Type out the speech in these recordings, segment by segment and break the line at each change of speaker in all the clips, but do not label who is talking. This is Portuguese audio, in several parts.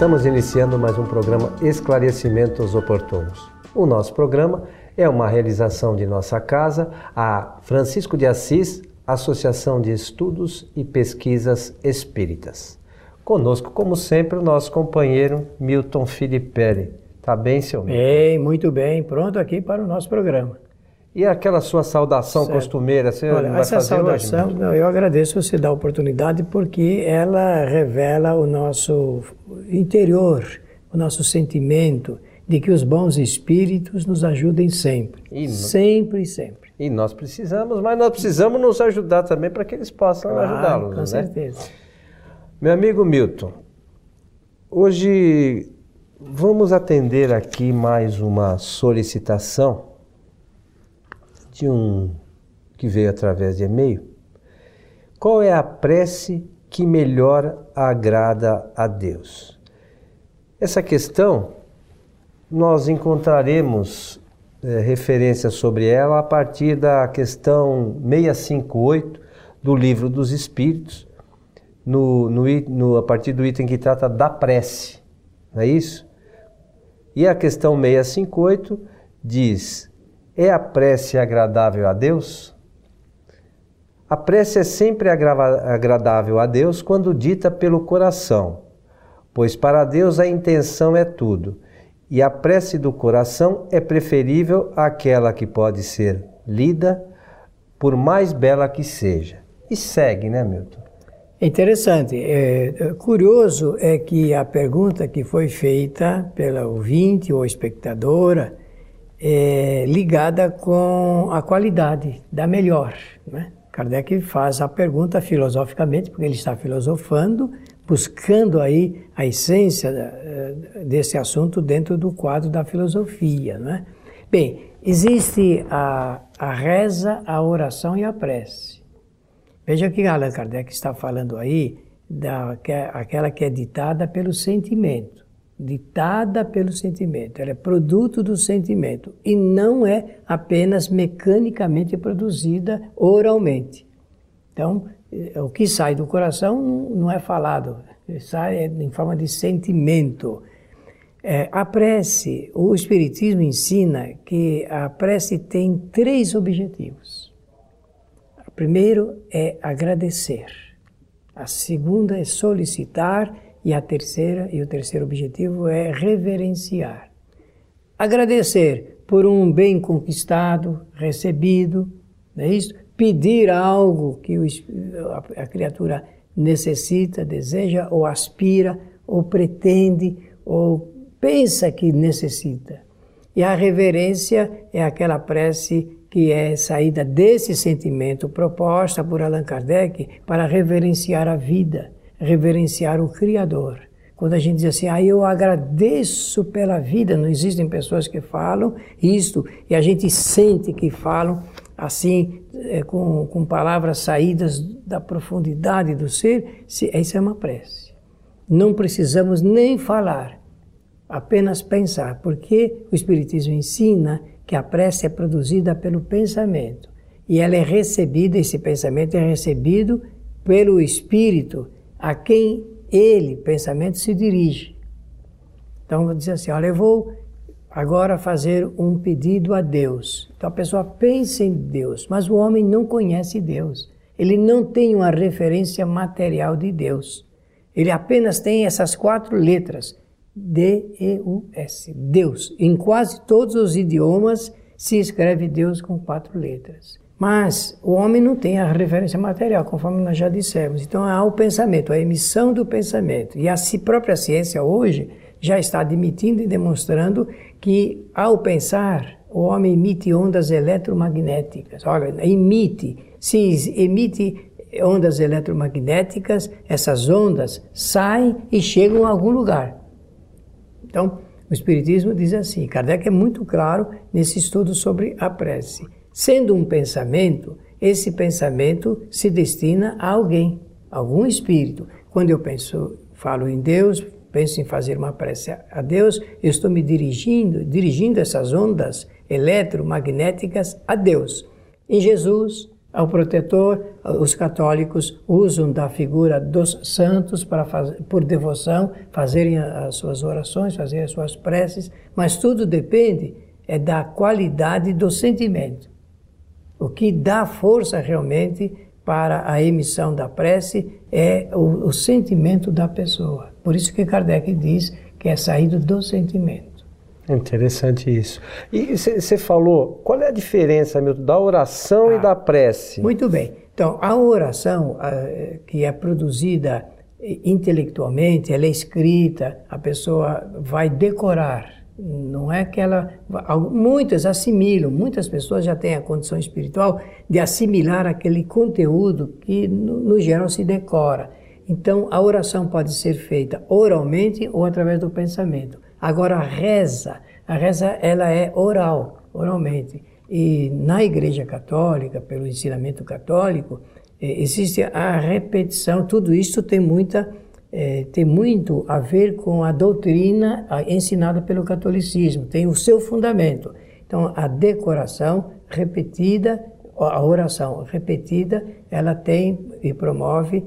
Estamos iniciando mais um programa Esclarecimentos Oportunos. O nosso programa é uma realização de nossa casa, a Francisco de Assis, Associação de Estudos e Pesquisas Espíritas. Conosco, como sempre, o nosso companheiro Milton Filippelli. Tá bem, seu
Milton? Bem, muito bem. Pronto aqui para o nosso programa.
E aquela sua saudação certo. costumeira, você
Olha,
vai
essa
fazer
saudação,
hoje?
Não, eu agradeço você dar a oportunidade porque ela revela o nosso interior, o nosso sentimento de que os bons espíritos nos ajudem sempre. E sempre, sempre.
E nós precisamos, mas nós precisamos nos ajudar também para que eles possam claro, ajudá-los.
Com
né?
certeza.
Meu amigo Milton, hoje vamos atender aqui mais uma solicitação de um que veio através de e-mail. Qual é a prece que melhor agrada a Deus? Essa questão nós encontraremos é, sobre ela a partir da questão 658 do Livro dos Espíritos, no, no, no, a partir do item que trata da prece, não é isso? E a questão 658 diz: é a prece agradável a Deus? A prece é sempre agradável a Deus quando dita pelo coração, pois para Deus a intenção é tudo, e a prece do coração é preferível àquela que pode ser lida, por mais bela que seja. E segue, né, Milton?
É interessante. É, curioso é que a pergunta que foi feita pela ouvinte ou espectadora é, ligada com a qualidade da melhor. Né? Kardec faz a pergunta filosoficamente, porque ele está filosofando, buscando aí a essência eh, desse assunto dentro do quadro da filosofia. Né? Bem, existe a, a reza, a oração e a prece. Veja que Allan Kardec está falando aí da, que é, que é ditada pelo sentimento ditada pelo sentimento, ela é produto do sentimento e não é apenas mecanicamente produzida oralmente. Então, eh, o que sai do coração não é falado, sai em forma de sentimento. É, a prece, o Espiritismo ensina que a prece tem três objetivos. O primeiro é agradecer, a segunda é solicitar e a terceira e o terceiro objetivo é reverenciar. Agradecer por um bem conquistado, recebido, não é isso? Pedir algo que a criatura necessita, deseja ou aspira ou pretende ou pensa que necessita. E a reverência é aquela prece que é saída desse sentimento proposta por Allan Kardec para reverenciar a vida reverenciar o Criador. Quando a gente diz assim, ah, eu agradeço pela vida, não existem pessoas que falam isto e a gente sente que falam assim, é, com, com palavras saídas da profundidade do ser, se, isso é uma prece. Não precisamos nem falar, apenas pensar, porque o Espiritismo ensina que a prece é produzida pelo pensamento e ela é recebida, esse pensamento é recebido pelo Espírito a quem ele, pensamento, se dirige. Então, vou dizer assim: olha, eu vou agora fazer um pedido a Deus. Então, a pessoa pensa em Deus, mas o homem não conhece Deus. Ele não tem uma referência material de Deus. Ele apenas tem essas quatro letras: D-E-U-S, Deus. Em quase todos os idiomas se escreve Deus com quatro letras. Mas o homem não tem a referência material, conforme nós já dissemos. Então há o pensamento, a emissão do pensamento. E a própria ciência hoje já está admitindo e demonstrando que ao pensar, o homem emite ondas eletromagnéticas. Olha, emite. Se emite ondas eletromagnéticas, essas ondas saem e chegam a algum lugar. Então, o Espiritismo diz assim, Kardec é muito claro nesse estudo sobre a prece. Sendo um pensamento, esse pensamento se destina a alguém, algum espírito. Quando eu penso, falo em Deus, penso em fazer uma prece a Deus, eu estou me dirigindo, dirigindo essas ondas eletromagnéticas a Deus. Em Jesus, Ao protetor, os católicos usam da figura dos santos para fazer, por devoção, fazerem as suas orações, fazerem as suas preces, mas tudo depende é da qualidade do sentimento. O que dá força realmente para a emissão da prece é o, o sentimento da pessoa. Por isso que Kardec diz que é saído do sentimento.
Interessante isso. E você falou, qual é a diferença, Milton, da oração ah, e da prece?
Muito bem. Então, a oração que é produzida intelectualmente, ela é escrita, a pessoa vai decorar. Não é que ela. Muitas assimilam, muitas pessoas já têm a condição espiritual de assimilar aquele conteúdo que, no, no geral, se decora. Então, a oração pode ser feita oralmente ou através do pensamento. Agora, a reza, a reza ela é oral, oralmente. E na Igreja Católica, pelo ensinamento católico, existe a repetição. Tudo isso tem muita é, tem muito a ver com a doutrina ensinada pelo catolicismo, tem o seu fundamento. Então, a decoração repetida, a oração repetida, ela tem e promove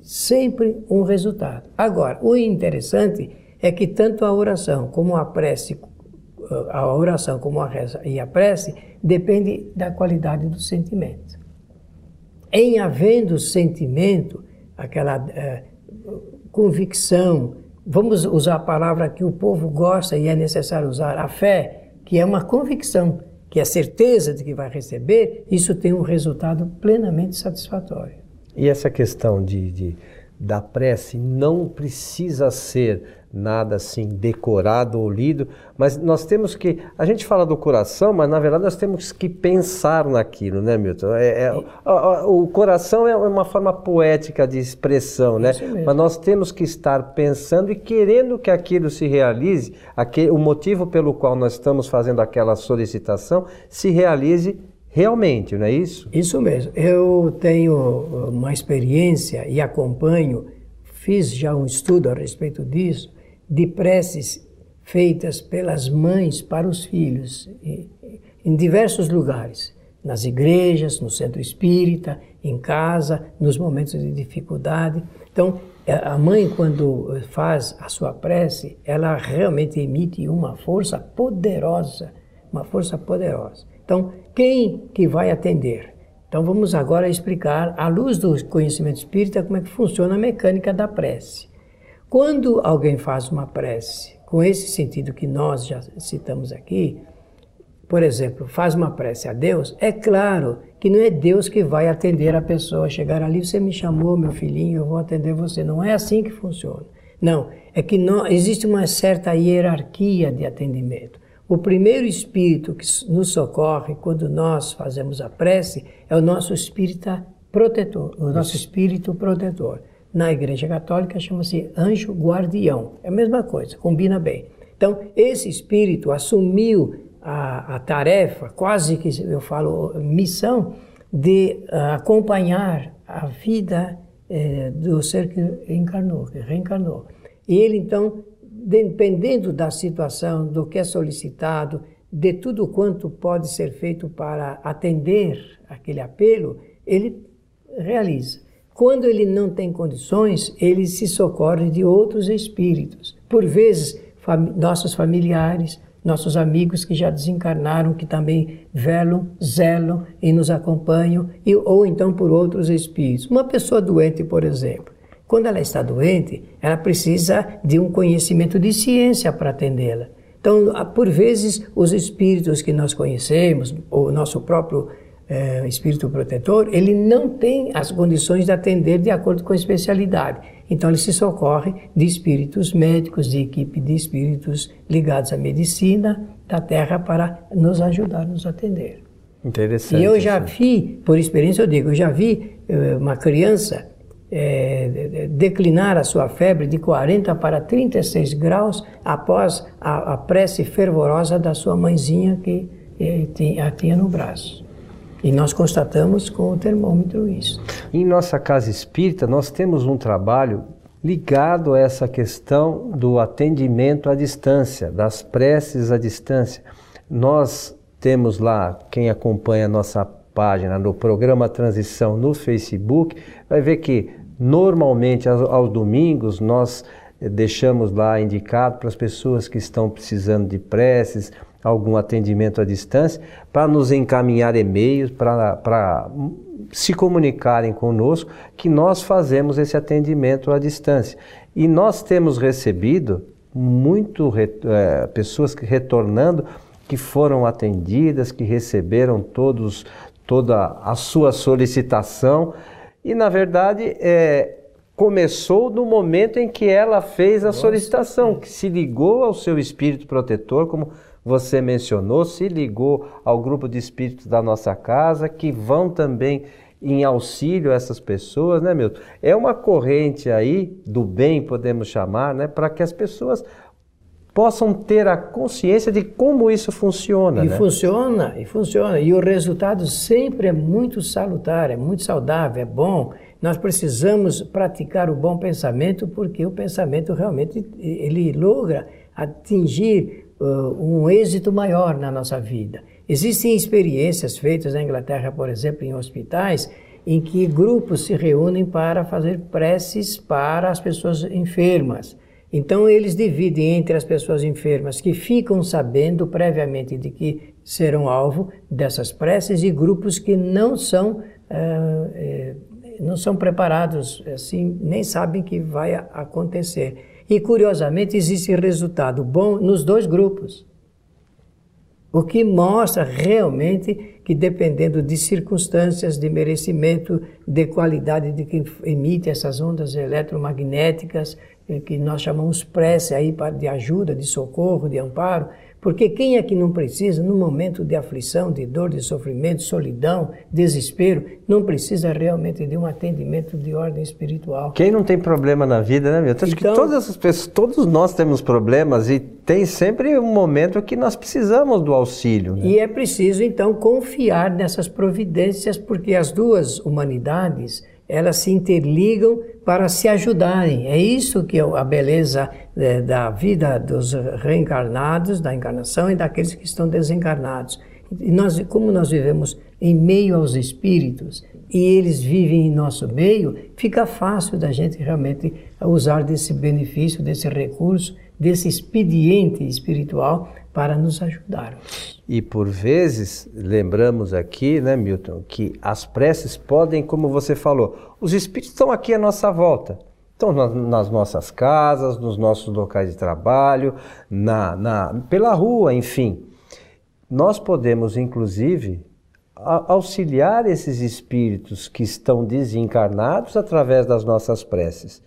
sempre um resultado. Agora, o interessante é que tanto a oração como a prece, a oração como a reza e a prece depende da qualidade do sentimento. Em havendo sentimento, aquela é, convicção, vamos usar a palavra que o povo gosta e é necessário usar, a fé, que é uma convicção, que é a certeza de que vai receber, isso tem um resultado plenamente satisfatório.
E essa questão de, de da prece não precisa ser nada assim decorado ou lido, mas nós temos que. A gente fala do coração, mas na verdade nós temos que pensar naquilo, né, Milton? É, é, o, o, coração é uma forma poética de expressão, né? Mas nós temos que estar pensando e querendo que aquilo se realize, aquele, o motivo pelo qual nós estamos fazendo aquela solicitação se realize realmente, não é isso?
Isso mesmo. Eu tenho uma experiência e acompanho, fiz já um estudo a respeito disso de preces feitas pelas mães para os filhos em diversos lugares, nas igrejas, no centro espírita, em casa, nos momentos de dificuldade. Então, a mãe, quando faz a sua prece, ela realmente emite uma força poderosa, uma força poderosa. Então, quem que vai atender? Então, vamos agora explicar, à luz do conhecimento espírita, como é que funciona a mecânica da prece. Quando alguém faz uma prece com esse sentido que nós já citamos aqui, por exemplo, faz uma prece a Deus, é claro que não é Deus que vai atender a pessoa. Chegar ali, você me chamou, meu filhinho, eu vou atender você. Não é assim que funciona. Não, é que não, existe uma certa hierarquia de atendimento. O primeiro espírito que nos socorre quando nós fazemos a prece é o nosso espírito protetor, o nosso espírito protetor. Na Igreja Católica chama-se anjo guardião. É a mesma coisa, combina bem. Então, esse espírito assumiu a, a tarefa, quase que eu falo missão, de uh, acompanhar a vida eh, do ser que encarnou, que reencarnou. E ele, então, dependendo da situação, do que é solicitado, de tudo quanto pode ser feito para atender aquele apelo, ele realiza. Quando ele não tem condições, ele se socorre de outros espíritos. Por vezes, fam nossos familiares, nossos amigos que já desencarnaram, que também velam, zelam e nos acompanham, e, ou então por outros espíritos. Uma pessoa doente, por exemplo, quando ela está doente, ela precisa de um conhecimento de ciência para atendê-la. Então, por vezes, os espíritos que nós conhecemos, ou o nosso próprio é, espírito protetor, ele não tem as condições de atender de acordo com a especialidade. Então ele se socorre de espíritos médicos, de equipe de espíritos ligados à medicina da Terra para nos ajudar, nos atender.
Interessante.
E eu já vi, por experiência eu digo, eu já vi eh, uma criança é, declinar a sua febre de 40 para 36 graus após a, a prece fervorosa da sua mãezinha que eh, a tinha no braço. E nós constatamos com o termômetro isso.
Em nossa casa espírita, nós temos um trabalho ligado a essa questão do atendimento à distância, das preces à distância. Nós temos lá, quem acompanha a nossa página, no programa Transição no Facebook, vai ver que normalmente aos, domingos nós eh, deixamos lá indicado para as pessoas que estão precisando de preces, algum atendimento à distância, para nos encaminhar e-mails, para se comunicarem conosco, que nós fazemos esse atendimento à distância. E nós temos recebido muito é, pessoas que retornando que foram atendidas, que receberam todos toda a sua solicitação e na verdade é, começou no momento em que ela fez a solicitação, que se ligou ao seu espírito protetor, como você mencionou, se ligou ao grupo de espíritos da nossa casa, que vão também em auxílio a essas pessoas, né, Milton? É uma corrente aí do bem, podemos chamar, né, para que as pessoas possam ter a consciência de como isso funciona.
E
né?
funciona, e funciona. E o resultado sempre é muito salutar, é muito saudável, é bom. Nós precisamos praticar o bom pensamento porque o pensamento realmente ele logra atingir uh, um êxito maior na nossa vida. Existem experiências feitas na Inglaterra, por exemplo, em hospitais, em que grupos se reúnem para fazer preces para as pessoas enfermas. Então, eles dividem entre as pessoas enfermas que ficam sabendo previamente de que serão alvo dessas preces e grupos que não são, é, não são preparados, assim, nem sabem que vai acontecer. E, curiosamente, existe resultado bom nos dois grupos. O que mostra realmente que, dependendo de circunstâncias, de merecimento, de qualidade de quem emite essas ondas eletromagnéticas, que nós chamamos prece aí de ajuda, de socorro, de amparo, porque quem é que não precisa, no momento de aflição, de dor, de sofrimento, solidão, desespero, não precisa realmente de um atendimento de ordem espiritual?
Quem não tem problema na vida, né, meu? Então, acho que então- todas as pessoas, todos nós temos problemas e tem sempre um momento que nós precisamos do auxílio. Né?
E é preciso, então, confiar nessas providências, porque as duas humanidades elas se interligam para se ajudarem. É isso que é a beleza é, da vida dos reencarnados, da encarnação e daqueles que estão desencarnados. E nós, como nós vivemos em meio aos espíritos e eles vivem em nosso meio, fica fácil da gente realmente usar desse benefício, desse recurso, desse expediente espiritual para nos ajudar.
E por vezes, lembramos aqui, né, Milton, que as preces podem, como você falou, os espíritos estão aqui à nossa volta. Estão nas nossas casas, nos nossos locais de trabalho, na, na, pela rua, enfim. Nós podemos, inclusive, auxiliar esses espíritos que estão desencarnados através das nossas preces.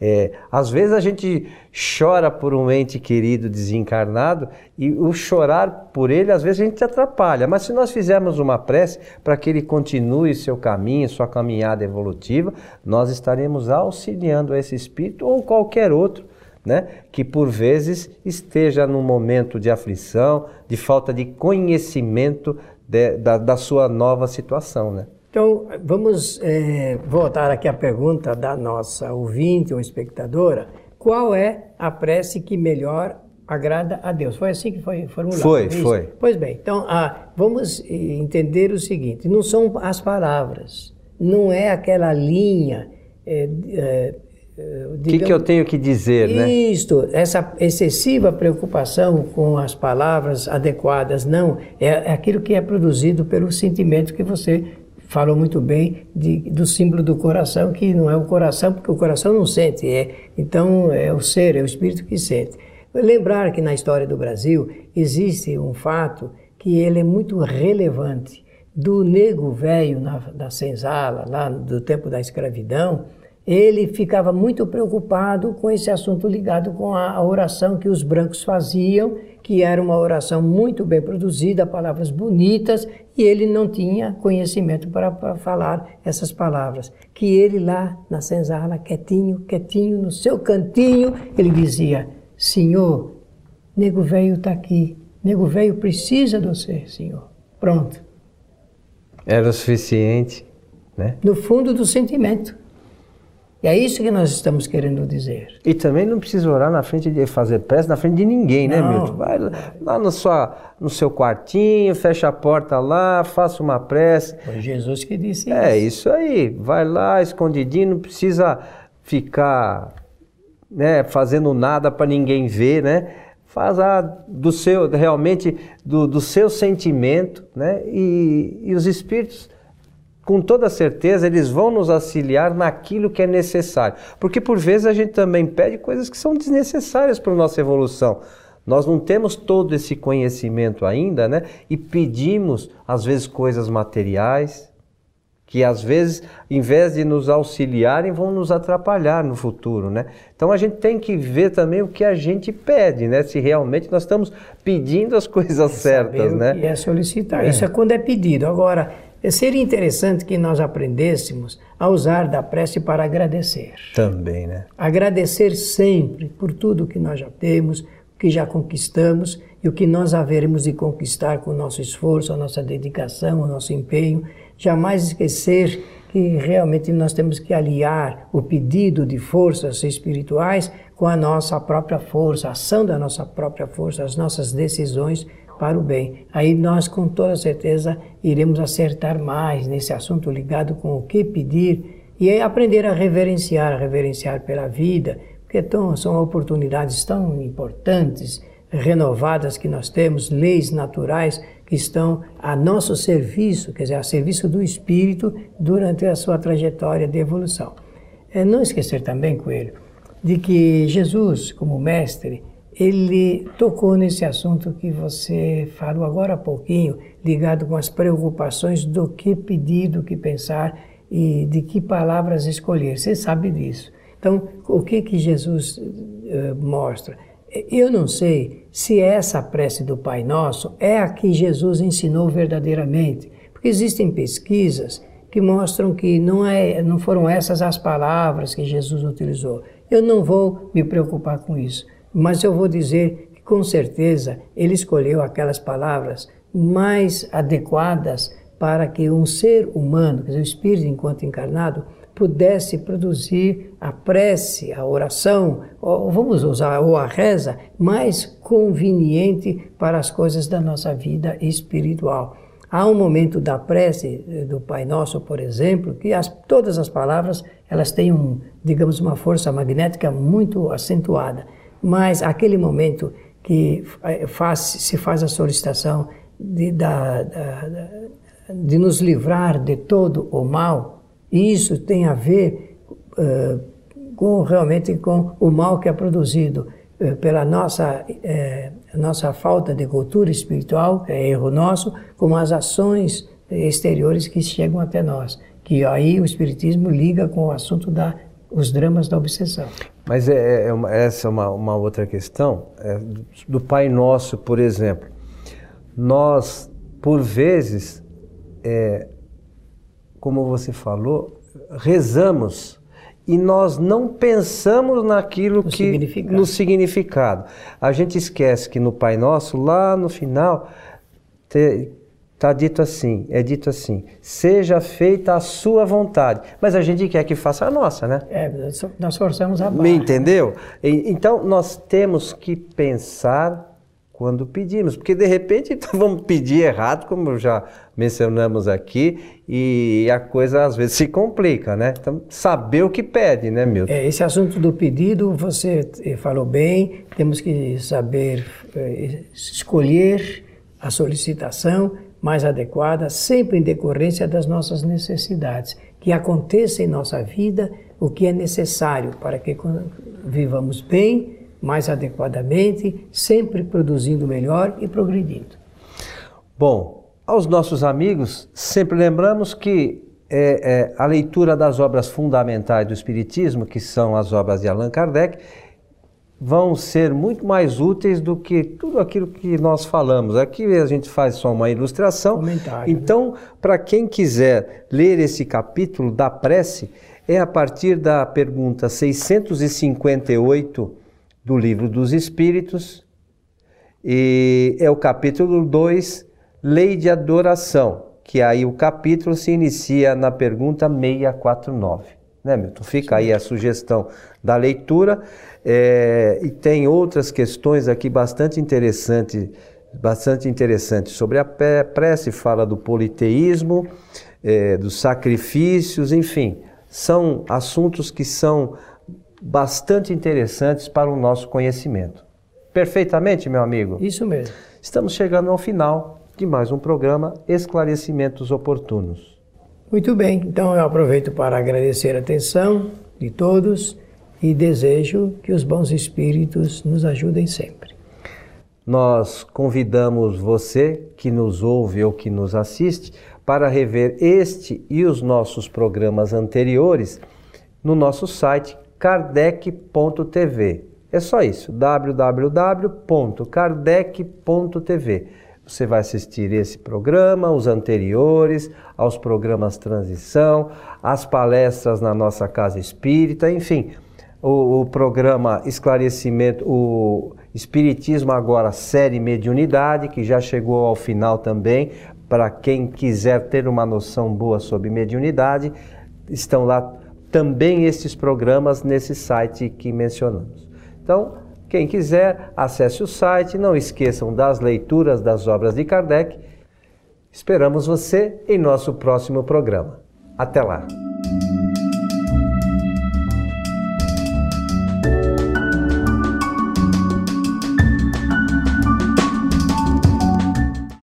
É, às vezes a gente chora por um ente querido desencarnado e o chorar por ele, às vezes a gente atrapalha. Mas se nós fizermos uma prece para que ele continue seu caminho, sua caminhada evolutiva, nós estaremos auxiliando esse espírito ou qualquer outro. Né, que por vezes esteja num momento de aflição, de falta de conhecimento de, da, da sua nova situação. Né?
Então, vamos é, voltar aqui à pergunta da nossa ouvinte ou espectadora. Qual é a prece que melhor agrada a Deus? Foi assim que foi formulado?
Foi, foi.
Pois bem, então ah, vamos entender o seguinte: não são as palavras, não é aquela linha. É,
é, o que, que, eu tenho que dizer,
isto,
né?
Isto, essa excessiva preocupação com as palavras adequadas, não. É, é aquilo que é produzido pelo sentimento que você falou muito bem de, do símbolo do coração, que não é o coração, porque o coração não sente, é, então é o ser, é o espírito que sente. Lembrar que na história do Brasil existe um fato que ele é muito relevante. Do nego velho da senzala, lá do tempo da escravidão, ele ficava muito preocupado com esse assunto ligado com a oração que os brancos faziam, que era uma oração muito bem produzida, palavras bonitas, e ele não tinha conhecimento para, para falar essas palavras. Que ele lá na senzala, quietinho, quietinho, no seu cantinho, ele dizia: Senhor, nego velho está aqui, nego velho precisa de você, Senhor. Pronto.
Era o suficiente, né?
No fundo do sentimento. E é isso que nós estamos querendo dizer.
E também não precisa orar na frente de fazer prece na frente de ninguém, né, Milton? Vai lá no, sua, no seu quartinho, fecha a porta lá, faça uma prece.
Foi Jesus que disse
é, isso. É isso aí. Vai lá escondidinho, não precisa ficar né, fazendo nada para ninguém ver, né? Faz a, do seu realmente do, do seu sentimento, né? E, e os espíritos com toda certeza eles vão nos auxiliar naquilo que é necessário. Porque por vezes a gente também pede coisas que são desnecessárias para a nossa evolução. Nós não temos todo esse conhecimento ainda, né? E pedimos, às vezes, coisas materiais, que às vezes, em vez de nos auxiliarem, vão nos atrapalhar no futuro, né? Então a gente tem que ver também o que a gente pede, né? Se realmente nós estamos pedindo as coisas é certas, né?
É solicitar. É. Isso é quando é pedido. Agora, Seria interessante que nós aprendêssemos a usar da prece para agradecer.
Também, né?
Agradecer sempre por tudo que nós já temos, o que já conquistamos e o que nós haveremos de conquistar com o nosso esforço, a nossa dedicação, o nosso empenho. Jamais esquecer que realmente nós temos que aliar o pedido de forças espirituais com a nossa própria força, a ação da nossa própria força, as nossas decisões para o bem. Aí nós, com toda certeza, iremos acertar mais nesse assunto ligado com o que pedir e aprender a reverenciar, a reverenciar pela vida, porque tão, são oportunidades tão importantes, renovadas que nós temos, leis naturais que estão a nosso serviço, quer dizer, a serviço do espírito durante a sua trajetória de evolução. É não esquecer também, Coelho, de que Jesus, como mestre, ele tocou nesse assunto que você falou agora há pouquinho, ligado com as preocupações do que pedir, do que pensar e de que palavras escolher. Você sabe disso. Então, o que que Jesus uh, mostra? Eu não sei se essa prece do Pai Nosso é a que Jesus ensinou verdadeiramente, porque existem pesquisas que mostram que não, é, não foram essas as palavras que Jesus utilizou. Eu não vou me preocupar com isso. Mas eu vou dizer que com certeza ele escolheu aquelas palavras mais adequadas para que um ser humano, quer dizer, o espírito enquanto encarnado, pudesse produzir a prece, a oração, ou vamos usar ou a reza, mais conveniente para as coisas da nossa vida espiritual. Há um momento da prece eh, do Pai Nosso, por exemplo, que as, todas as palavras elas têm um, digamos, uma força magnética muito acentuada mas aquele momento que faz, se faz a solicitação de, da, da, de nos livrar de todo o mal, isso tem a ver uh, com realmente com o mal que é produzido uh, pela nossa, nossa falta de cultura espiritual, é erro nosso, como as ações exteriores que chegam até nós. Que aí o Espiritismo liga com o assunto da os dramas da obsessão.
Mas é, é uma, essa é uma, uma outra questão. É, do Pai Nosso, por exemplo. Nós, por vezes, é, como você falou, rezamos e nós não pensamos naquilo no que significado. no significado. A gente esquece que no Pai Nosso, lá no final, te, Está dito assim, é dito assim, seja feita a sua vontade. Mas a gente quer que faça a nossa, né?
É, nós forçamos a barra.
Me entendeu? Então nós temos que pensar quando pedimos, porque de repente então, vamos pedir errado, como já mencionamos aqui, e a coisa às vezes se complica, né? Então, saber o que pede, né, Milton?
É, esse assunto do pedido, você falou bem, temos que saber é, escolher a solicitação mais adequada, sempre em decorrência das nossas necessidades. Que aconteça em nossa vida o que é necessário para que vivamos bem, mais adequadamente, sempre produzindo melhor e progredindo.
Bom, aos nossos amigos, sempre lembramos que é, é, a leitura das obras fundamentais do Espiritismo, que são as obras de Allan Kardec, vão ser muito mais úteis do que tudo aquilo que nós falamos. Aqui a gente faz só uma ilustração.
Comentário,
então, né? para quem quiser ler esse capítulo da prece, é a partir da pergunta 658 do Livro dos Espíritos, e é o capítulo 2, Lei de Adoração, que aí o capítulo se inicia na pergunta 649. Né, Milton? Fica aí a sugestão da leitura. É, e tem outras questões aqui bastante interessantes, bastante interessantes sobre a prece, fala do politeísmo, é, dos sacrifícios, enfim, são assuntos que são bastante interessantes para o nosso conhecimento. Perfeitamente, meu amigo?
Isso mesmo.
Estamos chegando ao final de mais um programa Esclarecimentos Oportunos.
Muito bem, então eu aproveito para agradecer a atenção de todos e desejo que os bons espíritos nos ajudem sempre.
Nós convidamos você que nos ouve ou que nos assiste para rever este e os nossos programas anteriores no nosso site kardec.tv. É só isso, www.kardec.tv. Você vai assistir esse programa, os anteriores, aos programas Transição, as palestras na nossa Casa Espírita, enfim, o, o programa Esclarecimento, o Espiritismo Agora, série Mediunidade, que já chegou ao final também, para quem quiser ter uma noção boa sobre mediunidade, estão lá também esses programas nesse site que mencionamos. Então, quem quiser, acesse o site, não esqueçam das leituras das obras de Kardec. Esperamos você em nosso próximo programa. Até lá!